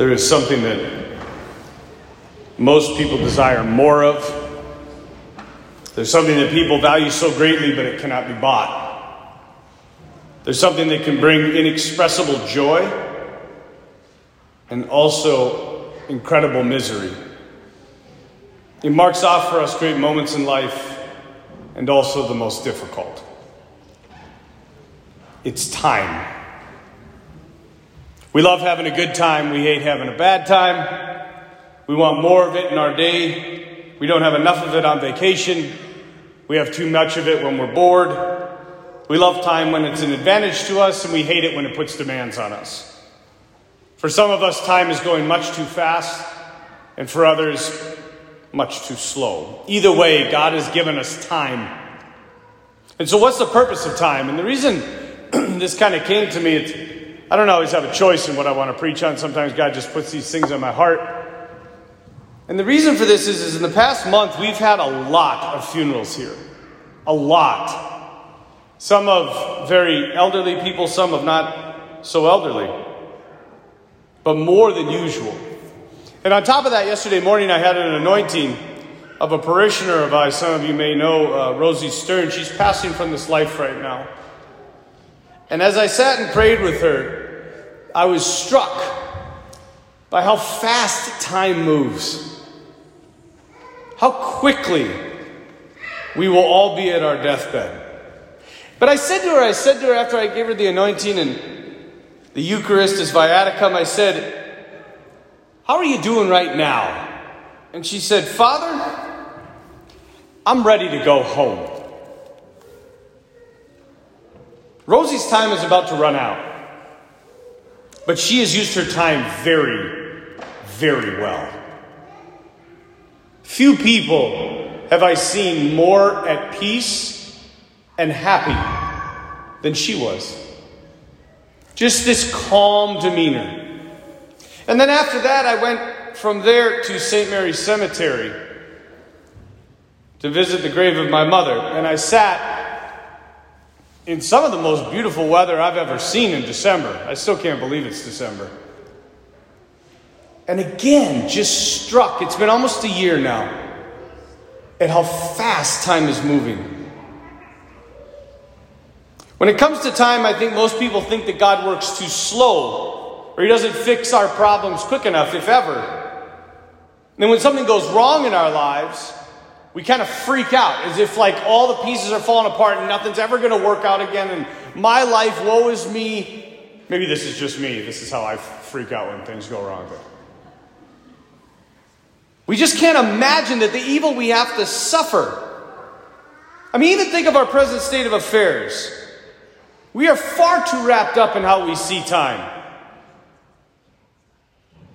There is something that most people desire more of. There's something that people value so greatly, but it cannot be bought. There's something that can bring inexpressible joy and also incredible misery. It marks off for us great moments in life and also the most difficult. It's time. We love having a good time, we hate having a bad time. We want more of it in our day. We don't have enough of it on vacation. We have too much of it when we're bored. We love time when it's an advantage to us, and we hate it when it puts demands on us. For some of us, time is going much too fast, and for others, much too slow. Either way, God has given us time. And so, what's the purpose of time? And the reason this kind of came to me, I don't always have a choice in what I want to preach on. Sometimes God just puts these things on my heart. And the reason for this is, is in the past month, we've had a lot of funerals here. A lot. Some of very elderly people, some of not so elderly. But more than usual. And on top of that, yesterday morning I had an anointing of a parishioner of ours. Some of you may know uh, Rosie Stern. She's passing from this life right now. And as I sat and prayed with her, I was struck by how fast time moves, how quickly we will all be at our deathbed. But I said to her, I said to her after I gave her the anointing and the Eucharist as viaticum, I said, how are you doing right now? And she said, Father, I'm ready to go home. Rosie's time is about to run out. But she has used her time very, very well. Few people have I seen more at peace and happy than she was. Just this calm demeanor. And then after that, I went from there to St. Mary's Cemetery to visit the grave of my mother. And I sat in some of the most beautiful weather I've ever seen in December. I still can't believe it's December. And again, just struck, it's been almost a year now, at how fast time is moving. When it comes to time, I think most people think that God works too slow or He doesn't fix our problems quick enough, if ever. And then when something goes wrong in our lives, we kind of freak out as if like all the pieces are falling apart and nothing's ever going to work out again and my life woe is me. Maybe this is just me. This is how i freak out when things go wrong but we just can't imagine that the evil we have to suffer. I mean even think of our present state of affairs. We are far too wrapped up in how we see time.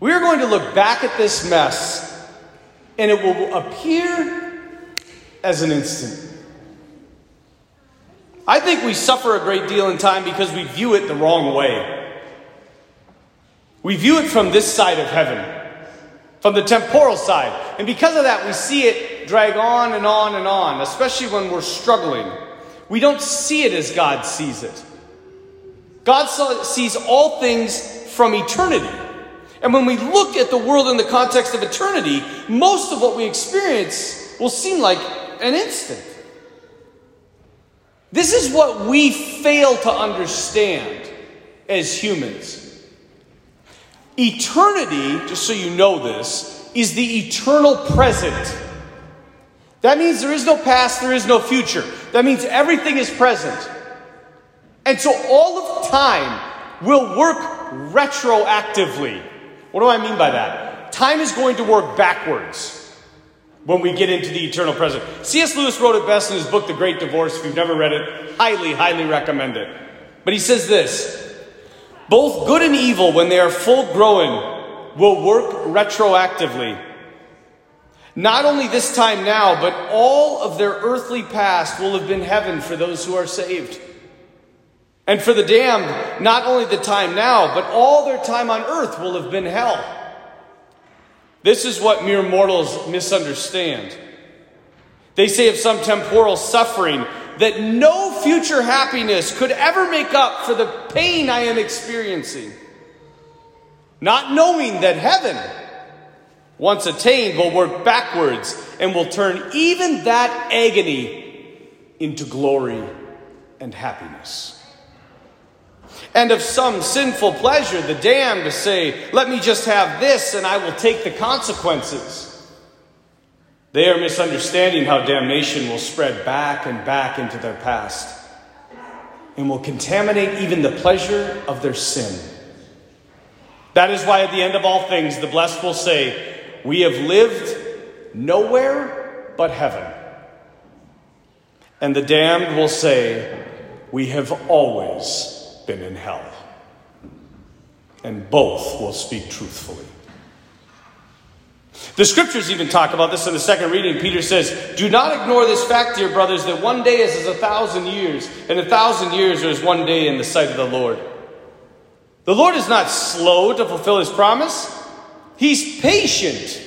We are going to look back at this mess, and it will appear as an instant. I think we suffer a great deal in time because we view it the wrong way. We view it from this side of heaven, from the temporal side. And because of that, we see it drag on and on and on, especially when we're struggling. We don't see it as God sees it. God sees all things from eternity. And when we look at the world in the context of eternity, most of what we experience will seem like an instant. This is what we fail to understand as humans. Eternity, just so you know this, is the eternal present. That means there is no past, there is no future. That means everything is present. And so all of time will work retroactively. What do I mean by that? Time is going to work backwards when we get into the eternal present. C.S. Lewis wrote it best in his book, The Great Divorce. If you've never read it, highly, highly recommend it. But he says this Both good and evil, when they are full grown, will work retroactively. Not only this time now, but all of their earthly past will have been heaven for those who are saved. And for the damned, not only the time now, but all their time on earth will have been hell. This is what mere mortals misunderstand. They say of some temporal suffering that no future happiness could ever make up for the pain I am experiencing. not knowing that heaven, once attained, will work backwards and will turn even that agony into glory and happiness. And of some sinful pleasure, the damned say, Let me just have this and I will take the consequences. They are misunderstanding how damnation will spread back and back into their past and will contaminate even the pleasure of their sin. That is why, at the end of all things, the blessed will say, We have lived nowhere but heaven. And the damned will say, We have always been in hell. And both will speak truthfully. The scriptures even talk about this in the second reading. Peter says, Do not ignore this fact, dear brothers, that one day is as a thousand years, and a thousand years as one day in the sight of the Lord. The Lord is not slow to fulfill his promise, he's patient,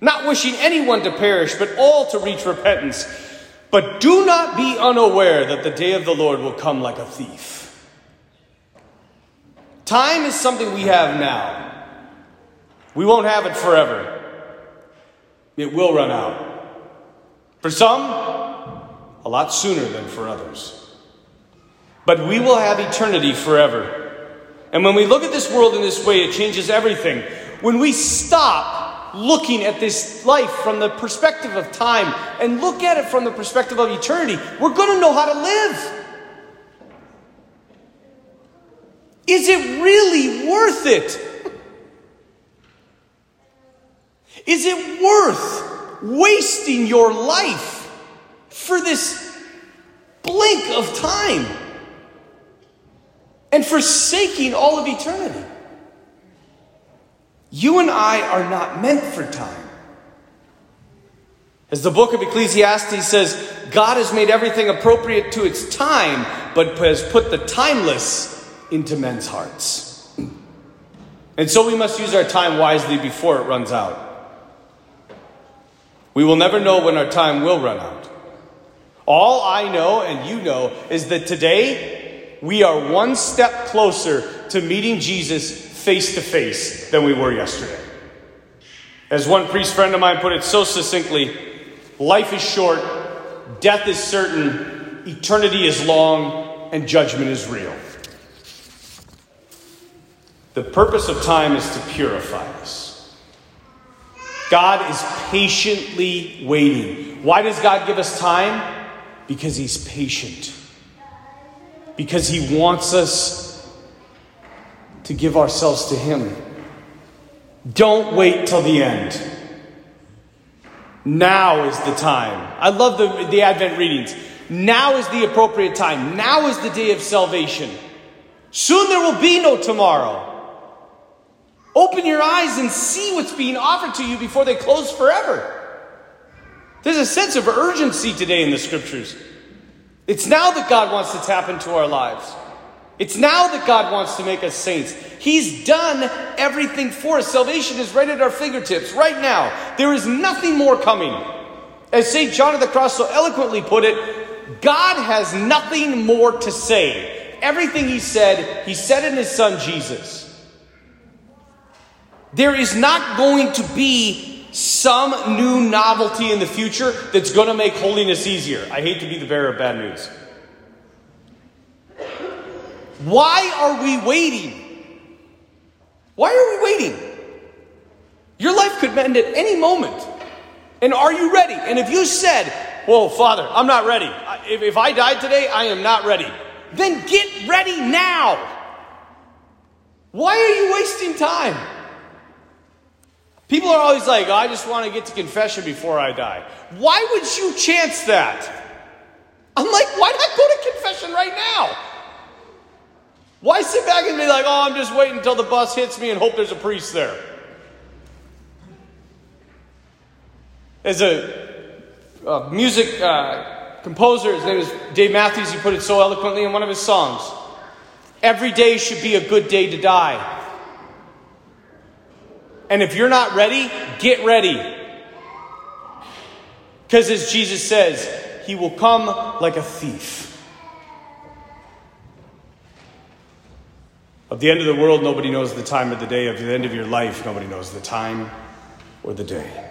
not wishing anyone to perish, but all to reach repentance. But do not be unaware that the day of the Lord will come like a thief. Time is something we have now. We won't have it forever. It will run out. For some, a lot sooner than for others. But we will have eternity forever. And when we look at this world in this way, it changes everything. When we stop looking at this life from the perspective of time and look at it from the perspective of eternity, we're going to know how to live. Is it really worth it? Is it worth wasting your life for this blink of time and forsaking all of eternity? You and I are not meant for time. As the book of Ecclesiastes says, God has made everything appropriate to its time, but has put the timeless into men's hearts. And so we must use our time wisely before it runs out. We will never know when our time will run out. All I know and you know is that today we are one step closer to meeting Jesus face to face than we were yesterday. As one priest friend of mine put it so succinctly life is short, death is certain, eternity is long, and judgment is real. The purpose of time is to purify us. God is patiently waiting. Why does God give us time? Because He's patient. Because He wants us to give ourselves to Him. Don't wait till the end. Now is the time. I love the, the Advent readings. Now is the appropriate time. Now is the day of salvation. Soon there will be no tomorrow. Open your eyes and see what's being offered to you before they close forever. There's a sense of urgency today in the scriptures. It's now that God wants to tap into our lives. It's now that God wants to make us saints. He's done everything for us. Salvation is right at our fingertips right now. There is nothing more coming. As St. John of the Cross so eloquently put it, God has nothing more to say. Everything He said, He said in His Son Jesus. There is not going to be some new novelty in the future that's going to make holiness easier. I hate to be the bearer of bad news. Why are we waiting? Why are we waiting? Your life could end at any moment. And are you ready? And if you said, Well, Father, I'm not ready. If, if I died today, I am not ready. Then get ready now. Why are you wasting time? People are always like, I just want to get to confession before I die. Why would you chance that? I'm like, why not go to confession right now? Why sit back and be like, oh, I'm just waiting until the bus hits me and hope there's a priest there? As a, a music uh, composer, his name is Dave Matthews, he put it so eloquently in one of his songs. Every day should be a good day to die. And if you're not ready, get ready. Because as Jesus says, he will come like a thief. At the end of the world, nobody knows the time of the day. Of the end of your life, nobody knows the time or the day.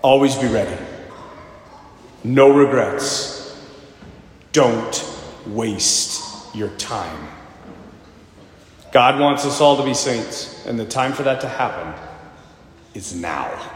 Always be ready. No regrets. Don't waste your time. God wants us all to be saints, and the time for that to happen is now.